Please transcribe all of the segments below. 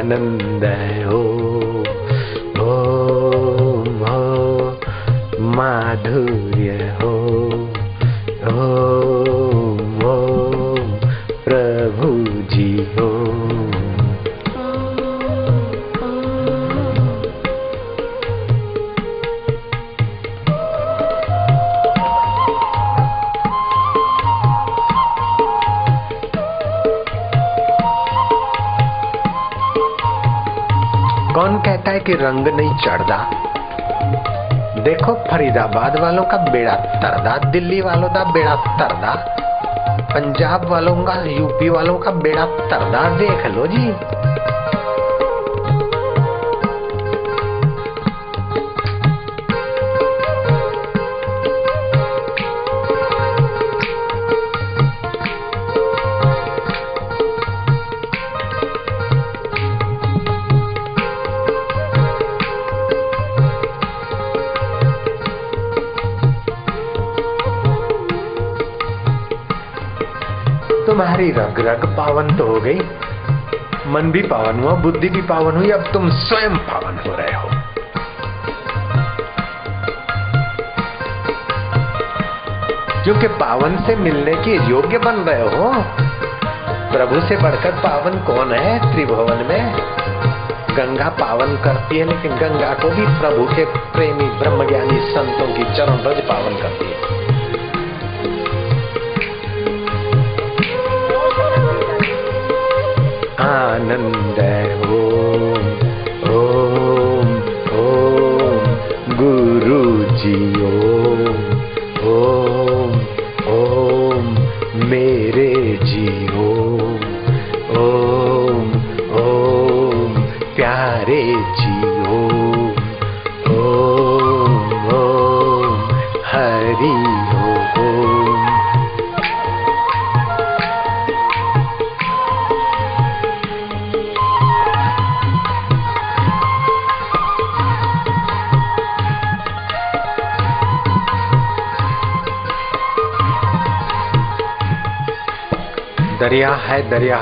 आनंद हो ओ माधुर्य। कहता है कि रंग नहीं चढ़दा? देखो, फरीदाबाद वालों का बेड़ा तरदा, दिल्ली वालों का बेड़ा तरदा, पंजाब वालों का, यूपी वालों का बेड़ा तरदा, देख लो जी। तुम्हारी रग रग पावन तो हो गई। मन भी पावन हुआ, बुद्धि भी पावन हुई, अब तुम स्वयं पावन हो रहे हो। क्योंकि पावन से मिलने के योग्य बन रहे हो, प्रभु से बढ़कर पावन कौन है त्रिभुवन में? गंगा पावन करती है, लेकिन गंगा को भी प्रभु के प्रेमी ब्रह्मज्ञानी संतों की चरण रज पावन करती है। आनंद ओम दरिया है दरिया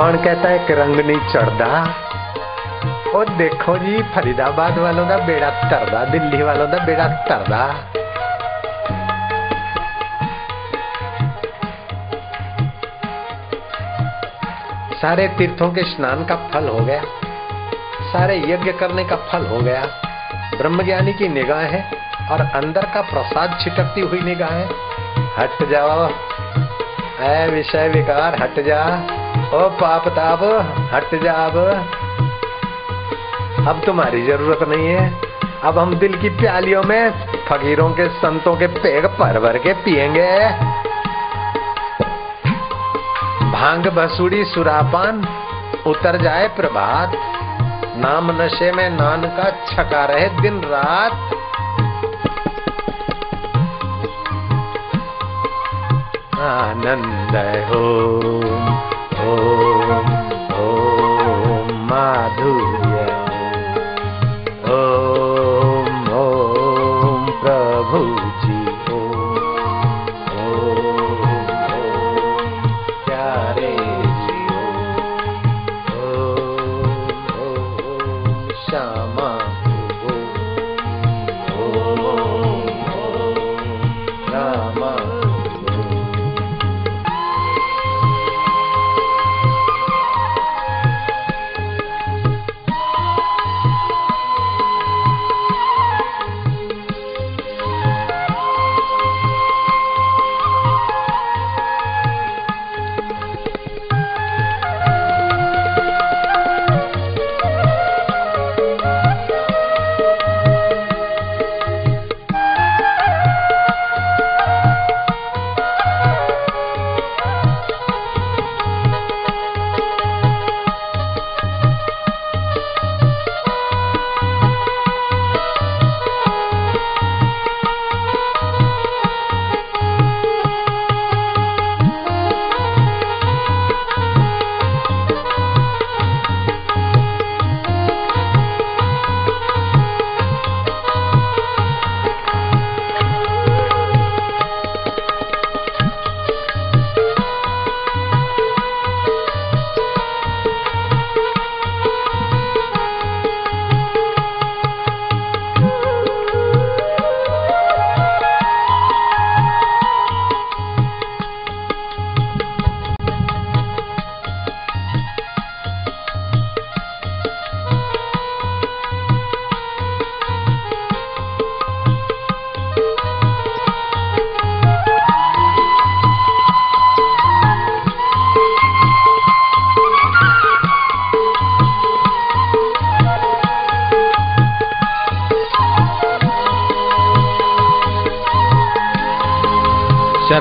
कौन कहता है कि रंग नहीं चढ़दा? ओ देखो जी, फरीदाबाद वालों का बेड़ा तरदा, दिल्ली वालों का बेड़ा तरदा। सारे तीर्थों के स्नान का फल हो गया। सारे यज्ञ करने का फल हो गया। ब्रह्मज्ञानी की निगाह है और अंदर का प्रसाद छिटकती हुई निगाह है। हट जाओ। ऐ विषय विकार, हट जा। ओ, पाप ताप हट जाब। अब तुम्हारी ज़रूरत नहीं है। अब हम दिल की प्यालियों में फकीरों के संतों के पेग भर भर के पिएँगे भाँग बसुड़ी सुरापान, उतर जाए प्रभात। नाम नशे में नान का छका रहे दिन रात। आनंद हो। ओम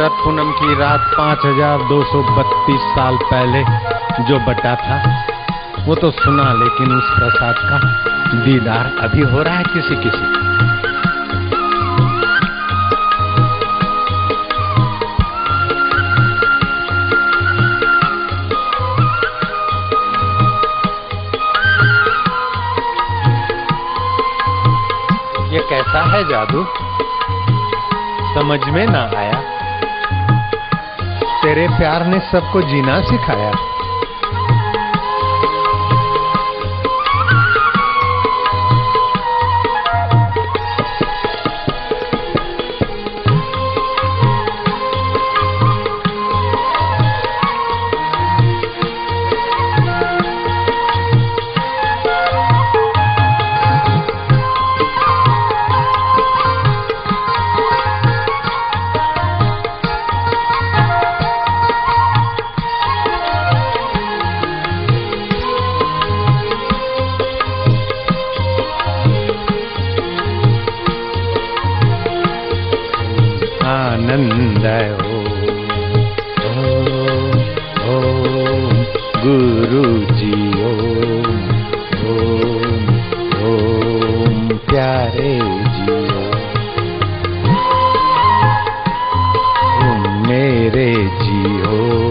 शरद पूनम की रात 5232 साल पहले जो बटा था, वो तो सुना, लेकिन उस प्रसाद का दीदार अभी हो रहा है किसी किसी ये कैसा है जादू? समझ में ना आया। तेरे प्यार ने सबको जीना सिखाया। गुरु जी ओम ओम ओम प्यारे जी ओम मेरे जी ओम